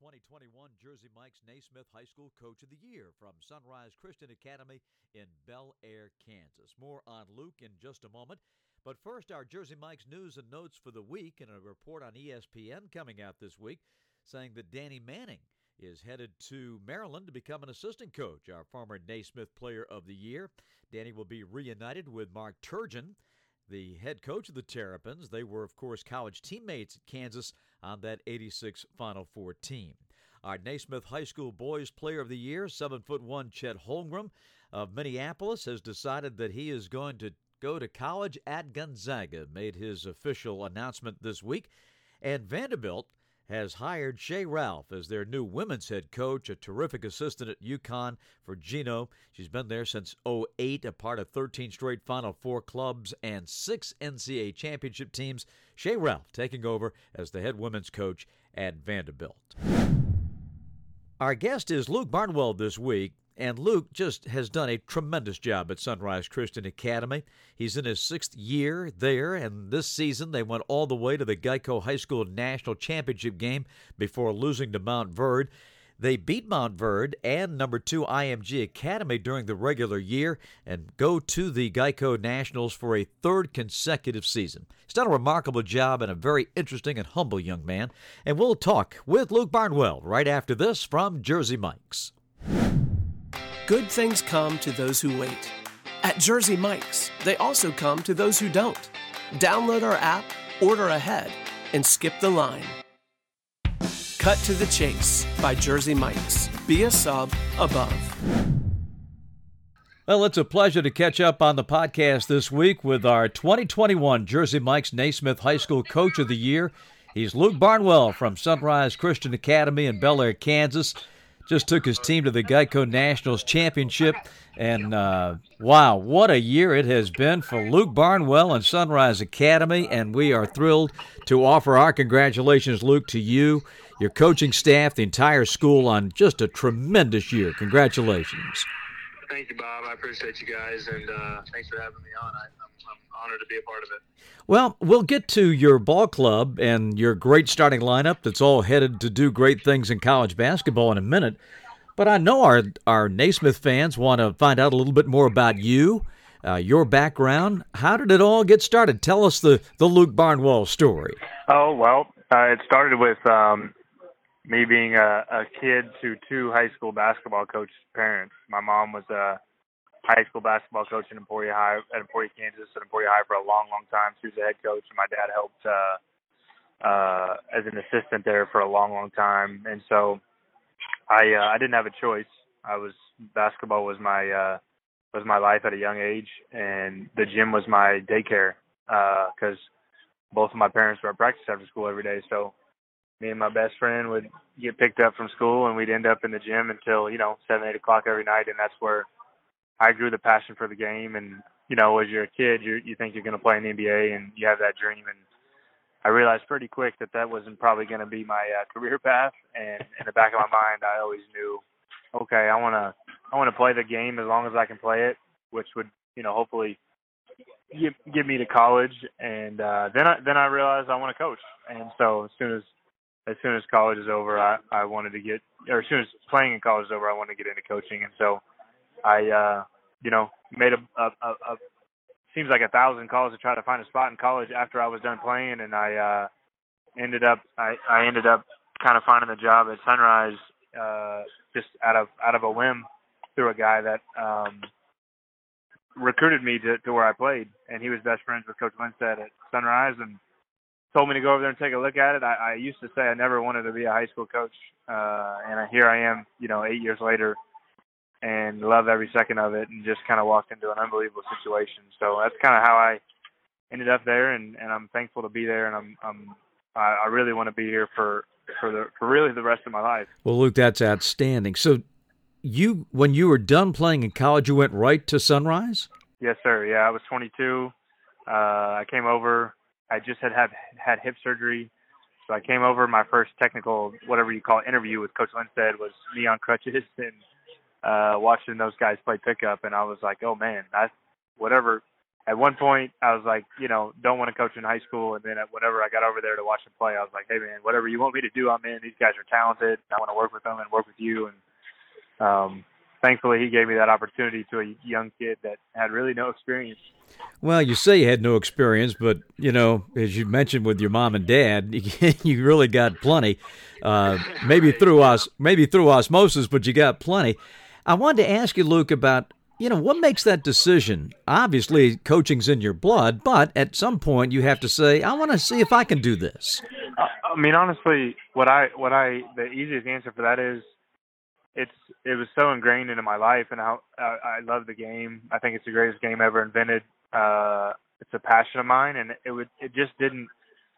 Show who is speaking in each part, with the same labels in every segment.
Speaker 1: 2021 Jersey Mike's Naismith High School Coach of the Year from Sunrise Christian Academy in Bel Aire, Kansas. More on Luke in just a moment. But first, our Jersey Mike's news and notes for the week and a report on ESPN coming out this week saying that Danny Manning is headed to Maryland to become an assistant coach, our former Naismith Player of the Year. Danny will be reunited with Mark Turgeon the head coach of the Terrapins. They were, of course, college teammates at Kansas on that 86 Final Four team. Our Naismith High School Boys Player of the Year, seven foot one Chet Holmgren of Minneapolis, has decided that he is going to go to college at Gonzaga. Made his official announcement this week, and Vanderbilt has hired Shea Ralph as their new women's head coach, a terrific assistant at UConn for Gino. She's been there since 08, a part of 13 straight Final Four clubs and six NCAA championship teams. Shea Ralph taking over as the head women's coach at Vanderbilt. Our guest is Luke Barnwell this week. And Luke just has done a tremendous job at Sunrise Christian Academy. He's in his sixth year there, and this season they went all the way to the Geico High School National Championship game before losing to Mount Verd. They beat Mount Montverde and number two IMG Academy during the regular year and go to the Geico Nationals for a third consecutive season. He's done a remarkable job and a very interesting and humble young man. And we'll talk with Luke Barnwell right after this from Jersey Mike's.
Speaker 2: Good things come to those who wait. At Jersey Mike's, they also come to those who don't. Download our app, order ahead, and skip the line. Cut to the Chase by Jersey Mike's. Be a sub above.
Speaker 1: Well, it's a pleasure to catch up on the podcast this week with our 2021 Jersey Mike's Naismith High School Coach of the Year. He's Luke Barnwell from Sunrise Christian Academy in Bel Aire, Kansas just took his team to the Geico Nationals Championship. And uh, wow, what a year it has been for Luke Barnwell and Sunrise Academy. And we are thrilled to offer our congratulations, Luke, to you, your coaching staff, the entire school on just a tremendous year. Congratulations.
Speaker 3: Thank you, Bob. I appreciate you guys, and uh, thanks for having me on. I, am honored to be a part of it.
Speaker 1: Well, we'll get to your ball club and your great starting lineup that's all headed to do great things in college basketball in a minute. But I know our our Naismith fans want to find out a little bit more about you, uh, your background. How did it all get started? Tell us the the Luke Barnwell story.
Speaker 3: Oh well, uh, it started with um, me being a, a kid to two high school basketball coach parents. My mom was a high school basketball coach in Emporia High at Emporia, Kansas, at Emporia High for a long, long time. She was the head coach, and my dad helped uh, uh, as an assistant there for a long, long time. And so I uh, I didn't have a choice. I was basketball was my uh, was my life at a young age, and the gym was my daycare because uh, both of my parents were at practice after school every day. So me and my best friend would get picked up from school, and we'd end up in the gym until you know seven, eight o'clock every night, and that's where I grew the passion for the game, and you know, as you're a kid, you you think you're going to play in the NBA, and you have that dream, and I realized pretty quick that that wasn't probably going to be my uh, career path. And in the back of my mind, I always knew, okay, I want to I want to play the game as long as I can play it, which would you know hopefully give give me to college. And uh, then I then I realized I want to coach, and so as soon as as soon as college is over, I I wanted to get, or as soon as playing in college is over, I wanted to get into coaching, and so I, uh, you know, made a, a, a, a seems like a thousand calls to try to find a spot in college after I was done playing, and I uh, ended up I, I ended up kind of finding the job at Sunrise uh, just out of out of a whim through a guy that um, recruited me to, to where I played, and he was best friends with Coach Lindsted at Sunrise, and told me to go over there and take a look at it. I, I used to say I never wanted to be a high school coach, uh, and here I am, you know, eight years later and love every second of it and just kind of walked into an unbelievable situation. So that's kind of how I ended up there and, and I'm thankful to be there and I'm, I'm I, I really want to be here for, for the, for really the rest of my life.
Speaker 1: Well, Luke, that's outstanding. So you, when you were done playing in college, you went right to Sunrise?
Speaker 3: Yes, sir. Yeah. I was 22. Uh, I came over, I just had had, had hip surgery. So I came over. My first technical, whatever you call it, interview with Coach Lindsted was me on crutches and uh, watching those guys play pickup, and I was like, oh man, that's whatever. At one point, I was like, you know, don't want to coach in high school, and then at whenever I got over there to watch them play, I was like, hey man, whatever you want me to do, I'm in. These guys are talented. I want to work with them and work with you, and um, thankfully he gave me that opportunity to a young kid that had really no experience.
Speaker 1: Well, you say you had no experience, but you know, as you mentioned with your mom and dad, you really got plenty. Uh, maybe through us, maybe through osmosis, but you got plenty. I wanted to ask you, Luke, about you know what makes that decision. Obviously, coaching's in your blood, but at some point you have to say, "I want to see if I can do this."
Speaker 3: I mean, honestly, what I what I the easiest answer for that is it's it was so ingrained into my life, and I I, I love the game. I think it's the greatest game ever invented. Uh, it's a passion of mine, and it would it just didn't.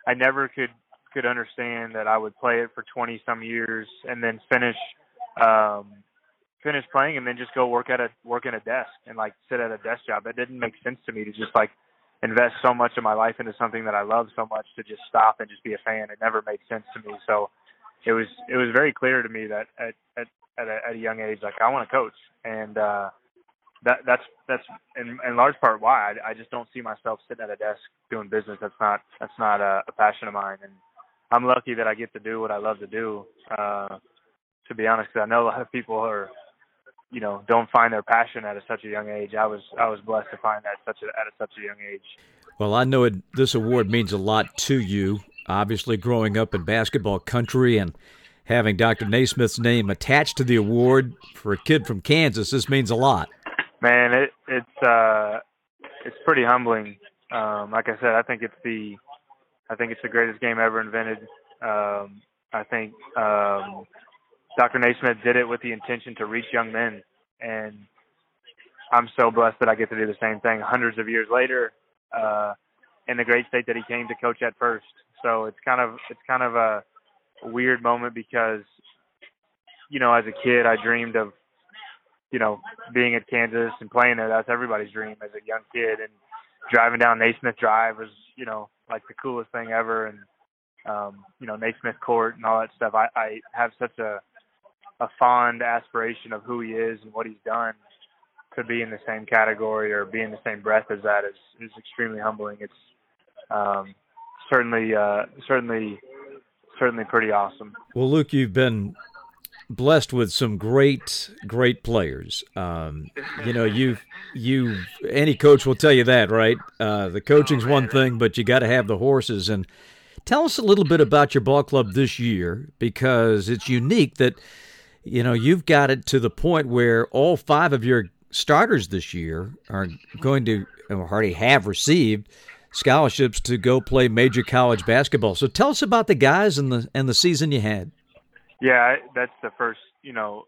Speaker 3: I never could could understand that I would play it for 20 some years and then finish um finish playing and then just go work at a work in a desk and like sit at a desk job. It didn't make sense to me to just like invest so much of my life into something that I love so much to just stop and just be a fan. It never made sense to me. So it was it was very clear to me that at at at a, at a young age, like I want to coach, and uh, that that's that's in, in large part why I, I just don't see myself sitting at a desk doing business. That's not that's not a, a passion of mine, and I'm lucky that I get to do what I love to do. Uh, to be honest, because I know a lot of people are, you know, don't find their passion at a, such a young age. I was I was blessed to find that such a, at a, such a young age.
Speaker 1: Well, I know it, this award means a lot to you. Obviously, growing up in basketball country and having Dr. Naismith's name attached to the award for a kid from Kansas, this means a lot.
Speaker 3: Man, it, it's uh, it's pretty humbling. Um, like I said, I think it's the I think it's the greatest game ever invented. Um, I think um, Dr. Naismith did it with the intention to reach young men, and I'm so blessed that I get to do the same thing hundreds of years later uh, in the great state that he came to coach at first. So it's kind of it's kind of a weird moment because, you know, as a kid, I dreamed of, you know, being at Kansas and playing there. That's everybody's dream as a young kid. And driving down Naismith Drive was, you know, like the coolest thing ever. And, um, you know, Naismith Court and all that stuff. I, I have such a, a fond aspiration of who he is and what he's done to be in the same category or be in the same breath as that is is extremely humbling. It's um, certainly uh, certainly certainly pretty awesome.
Speaker 1: Well, Luke, you've been blessed with some great, great players. Um, you know, you you any coach will tell you that, right? Uh, the coaching's oh, one thing, but you got to have the horses. And tell us a little bit about your ball club this year because it's unique that you know you've got it to the point where all five of your starters this year are going to already have received scholarships to go play major college basketball. So tell us about the guys and the and the season you had.
Speaker 3: Yeah, that's the first. You know,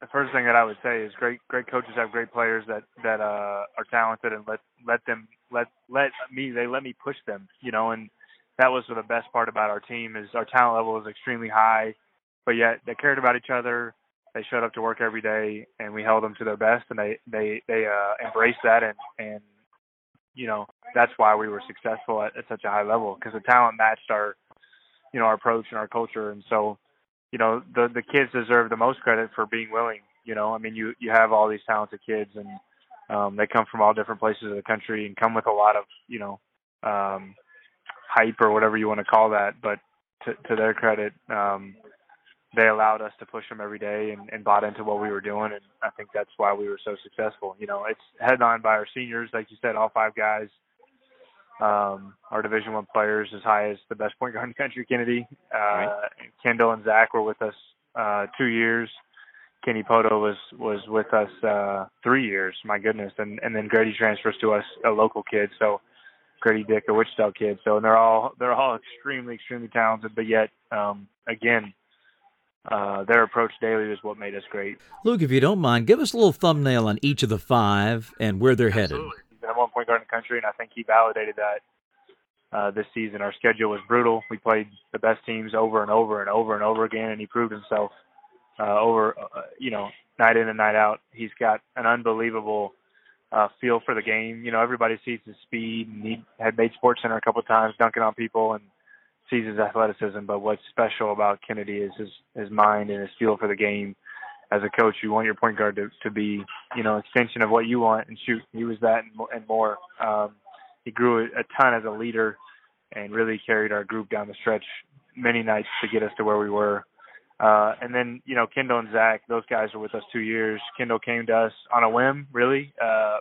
Speaker 3: the first thing that I would say is great. Great coaches have great players that that uh, are talented and let let them let let me they let me push them. You know, and that was the best part about our team is our talent level is extremely high, but yet they cared about each other. They showed up to work every day, and we held them to their best, and they they they uh, embraced that and and you know that's why we were successful at, at such a high level because the talent matched our you know our approach and our culture. And so you know the the kids deserve the most credit for being willing you know? I mean you you have all these talented kids and um they come from all different places of the country and come with a lot of you know um hype or whatever you want to call that. But to to their credit um they allowed us to push them every day and, and bought into what we were doing, and I think that's why we were so successful. You know, it's headlined by our seniors, like you said, all five guys. Um, our Division One players, as high as the best point guard in the country, Kennedy, uh, right. Kendall, and Zach were with us uh, two years. Kenny Pohto was was with us uh, three years. My goodness, and and then Grady transfers to us, a local kid. So Grady Dick, a Wichita kid. So and they're all they're all extremely extremely talented, but yet um, again uh, their approach daily is what made us great.
Speaker 1: Luke, if you don't mind, give us a little thumbnail on each of the five and where they're
Speaker 3: Absolutely.
Speaker 1: headed.
Speaker 3: He's the number one point guard in the country, and I think he validated that uh, this season. Our schedule was brutal. We played the best teams over and over and over and over again, and he proved himself uh, over, uh, you know, night in and night out. He's got an unbelievable uh, feel for the game. You know, everybody sees his speed, and he had made Sports Center a couple of times, dunking on people, and sees his athleticism, but what's special about Kennedy is his his mind and his feel for the game. As a coach, you want your point guard to to be, you know, extension of what you want and shoot. He was that and more. Um, he grew a ton as a leader and really carried our group down the stretch many nights to get us to where we were. Uh, and then, you know, Kendall and Zach, those guys were with us two years. Kendall came to us on a whim, really, uh,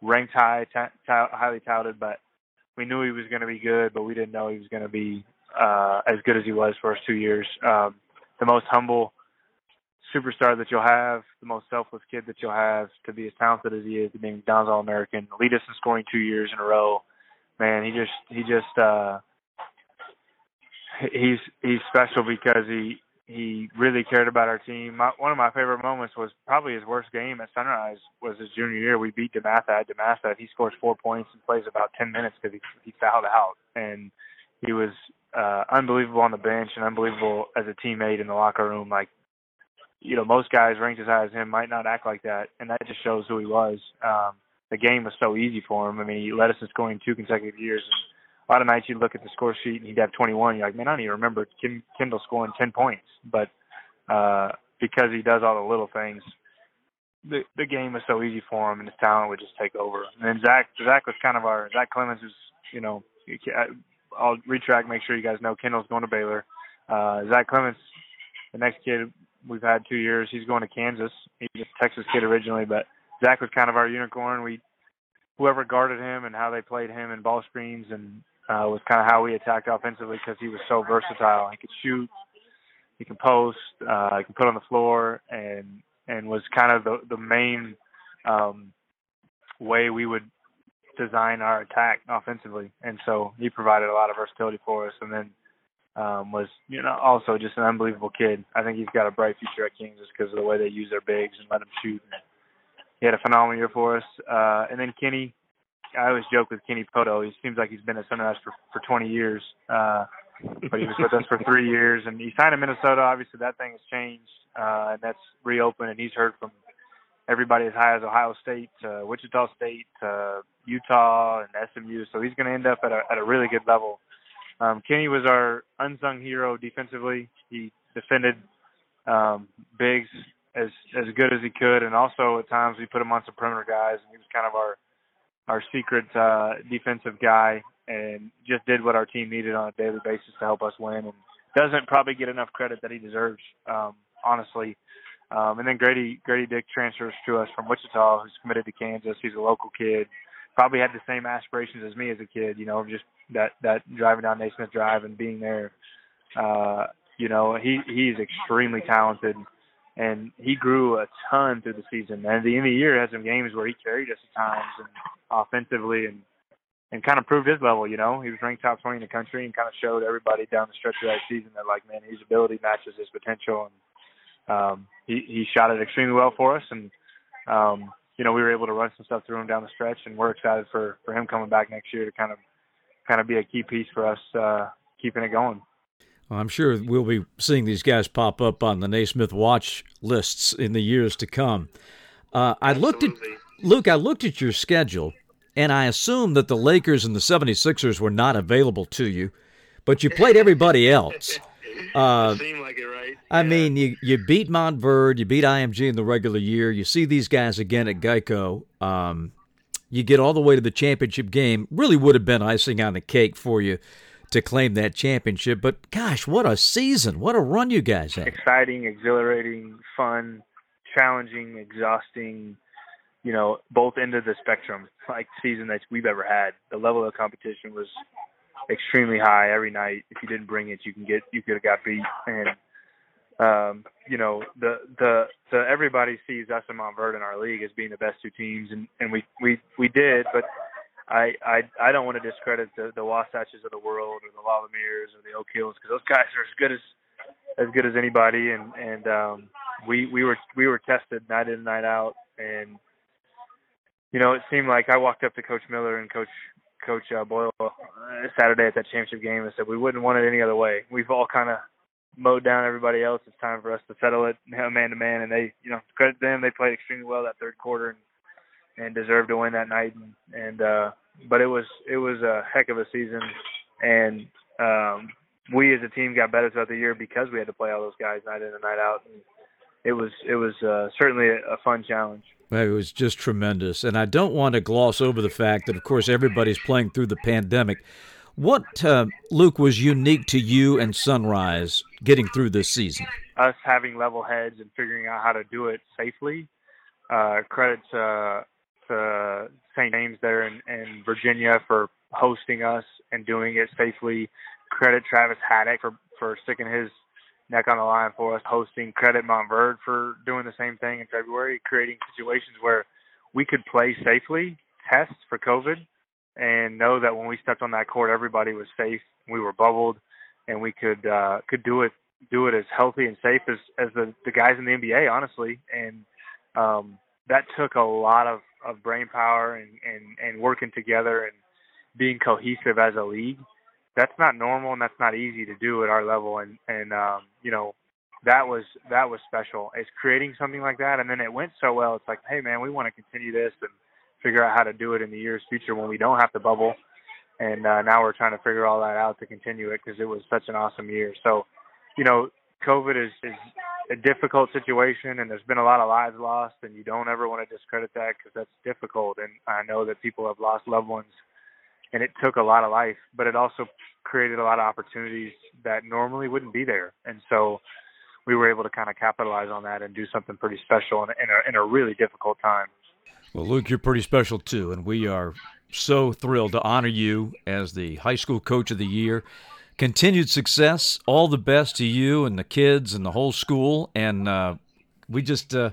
Speaker 3: ranked high, t- t- highly touted, but we knew he was going to be good, but we didn't know he was going to be uh, as good as he was for us two years. Um, the most humble superstar that you'll have, the most selfless kid that you'll have, to be as talented as he is, to be McDonald's All American, lead us in scoring two years in a row. Man, he just he just uh, he's he's special because he he really cared about our team. My, one of my favorite moments was probably his worst game at Sunrise was his junior year. We beat DeMatha at DeMatha. He scores four points and plays about ten minutes because he he fouled out, and he was uh, unbelievable on the bench and unbelievable as a teammate in the locker room. Like, you know, most guys ranked as high as him might not act like that, and that just shows who he was. Um, the game was so easy for him. I mean, he led us in scoring two consecutive years. And, a lot of nights you'd look at the score sheet and he'd have 21. You're like, man, I don't even remember Kim, Kendall scoring 10 points. But uh, because he does all the little things, the the game was so easy for him, and his talent would just take over. And then Zach, Zach was kind of our Zach Clemence, who's you know, I'll retract, make sure you guys know Kendall's going to Baylor. Uh, Zach Clemence, the next kid we've had two years, he's going to Kansas. He's a Texas kid originally, but Zach was kind of our unicorn. We whoever guarded him and how they played him in ball screens and uh, was kind of how we attacked offensively because he was so versatile. He could shoot, he can post, uh, he can put on the floor, and and was kind of the the main um, way we would design our attack offensively. And so he provided a lot of versatility for us, and then um, was you know also just an unbelievable kid. I think he's got a bright future at Kansas because of the way they use their bigs and let him shoot. He had a phenomenal year for us. Uh, and then Kenny, I always joke with Kenny Pohto. He seems like he's been at Sunrise for for 20 years, uh, but he was with us for three years, and he signed in Minnesota. Obviously, that thing has changed, uh, and that's reopened. And he's heard from everybody as high as Ohio State, Wichita State, Utah, and SMU. So he's going to end up at a at a really good level. Um, Kenny was our unsung hero defensively. He defended um, bigs as as good as he could, and also at times we put him on some perimeter guys, and he was kind of our our secret uh, defensive guy and just did what our team needed on a daily basis to help us win and doesn't probably get enough credit that he deserves, um, honestly. Um, and then Grady Grady Dick transfers to us from Wichita, who's committed to Kansas. He's a local kid, probably had the same aspirations as me as a kid. You know, just that that driving down Naismith Drive and being there. Uh, you know, he he's extremely talented and he grew a ton through the season. And at the end of the year, had some games where he carried us at times and offensively and and kind of proved his level. You know, he was ranked top 20 in the country and kind of showed everybody down the stretch of that season that like, man, his ability matches his potential. And um, he he shot it extremely well for us, and um, you know we were able to run some stuff through him down the stretch, and we're excited for for him coming back next year to kind of kind of be a key piece for us uh, keeping it going.
Speaker 1: Well, I'm sure we'll be seeing these guys pop up on the Naismith watch lists in the years to come. Uh, I looked at Luke. I looked at your schedule, and I assumed that the Lakers and the 76ers were not available to you, but you played everybody else.
Speaker 4: Uh, seemed like it, right?
Speaker 1: I yeah. mean, you you beat Montverde, you beat IMG in the regular year. You see these guys again at Geico. Um, you get all the way to the championship game. Really would have been icing on the cake for you to claim that championship. But gosh, what a season! What a run you guys had!
Speaker 3: Exciting, exhilarating, fun, challenging, exhausting. You know, both ends of the spectrum. Like season that we've ever had. The level of competition was extremely high every night. If you didn't bring it, you can get you could have got beat. And um, you know, the the the everybody sees us and Montverde in our league as being the best two teams, and and we we we did, but I I I don't want to discredit the the Wasatches of the world or the La-La-Mires or the Oak Hills because those guys are as good as as good as anybody, and and um, we we were we were tested night in and night out, and you know it seemed like I walked up to Coach Miller and Coach Coach uh, Boyle uh, Saturday at that championship game and said we wouldn't want it any other way. We've all kind of mowed down everybody else. It's time for us to settle it man to man, and they you know credit them. They played extremely well that third quarter. And, and deserved to win that night. And, and uh, but it was it was a heck of a season, and um, we as a team got better throughout the year because we had to play all those guys night in and night out. And it was it was uh, certainly a, a fun challenge.
Speaker 1: It was just tremendous, and I don't want to gloss over the fact that, of course, everybody's playing through the pandemic. What, uh, Luke, was unique to you and Sunrise getting through this season?
Speaker 3: Us having level heads and figuring out how to do it safely. Uh, credit to, to St. James there in, in Virginia for hosting us and doing it safely. Credit Travis Haddock for, for sticking his neck on the line for us, hosting. Credit Montverde for doing the same thing in February, creating situations where we could play safely, test for COVID, and know that when we stepped on that court, everybody was safe. We were bubbled, and we could uh, could do it do it as healthy and safe as as the the guys in the NBA, honestly. And um, that took a lot of of brain power and and and working together and being cohesive as a league that's not normal and that's not easy to do at our level. And and um you know that was that was special. It's creating something like that. And then it went so well. It's like hey man we want to continue this and figure out how to do it in the years future when we don't have to bubble. And uh now we're trying to figure all that out to continue it because it was such an awesome year. So you know covid is is a difficult situation and there's been a lot of lives lost and you don't ever want to discredit that because that's difficult. And i know that people have lost loved ones and it took a lot of life, but it also created a lot of opportunities that normally wouldn't be there. And so we were able to kind of capitalize on that and do something pretty special in, in, a, in a really difficult time.
Speaker 1: Well, Luke, you're pretty special too, and we are so thrilled to honor you as the high school coach of the year. Continued success, all the best to you and the kids and the whole school, and uh, we just. Uh,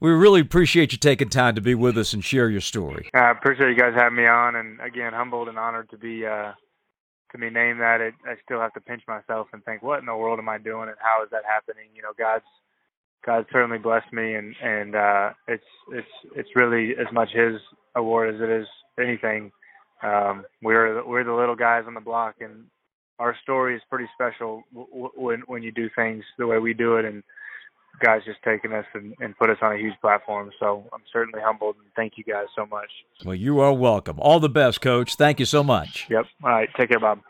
Speaker 1: we really appreciate you taking time to be with us and share your story.
Speaker 3: I appreciate you guys having me on, and again, humbled and honored to be uh, to be named that. It, I still have to pinch myself and think, what in the world am I doing, and how is that happening? You know, God's God certainly blessed me, and and uh, it's it's it's really as much His award as it is anything. Um, we're we're the little guys on the block, and our story is pretty special w- when when you do things the way we do it, and guys just taking us and, and put us on a huge platform. So I'm certainly humbled and thank you guys so much.
Speaker 1: Well, you are welcome. All the best, Coach. Thank you so much.
Speaker 3: Yep. All right. Take care, Bob.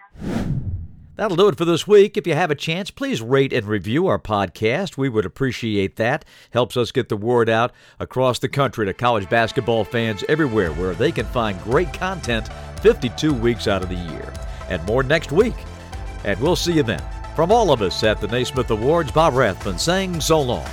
Speaker 1: That'll do it for this week. If you have a chance, please rate and review our podcast. We would appreciate that. Helps us get the word out across the country to college basketball fans everywhere where they can find great content 52 weeks out of the year. And more next week. And we'll see you then. From all of us at the Naismith Awards, Bob Rathbun saying so long.